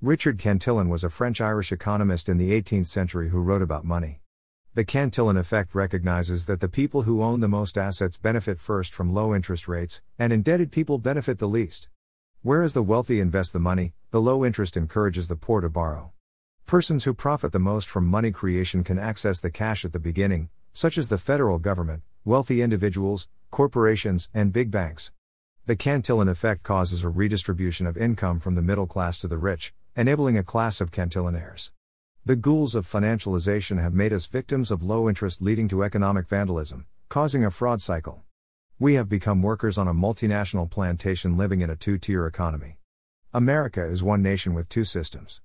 Richard Cantillon was a French Irish economist in the 18th century who wrote about money. The Cantillon effect recognizes that the people who own the most assets benefit first from low interest rates, and indebted people benefit the least. Whereas the wealthy invest the money, the low interest encourages the poor to borrow. Persons who profit the most from money creation can access the cash at the beginning, such as the federal government, wealthy individuals, corporations, and big banks. The Cantillon effect causes a redistribution of income from the middle class to the rich, enabling a class of Cantillonaires. The ghouls of financialization have made us victims of low interest leading to economic vandalism, causing a fraud cycle. We have become workers on a multinational plantation living in a two tier economy. America is one nation with two systems.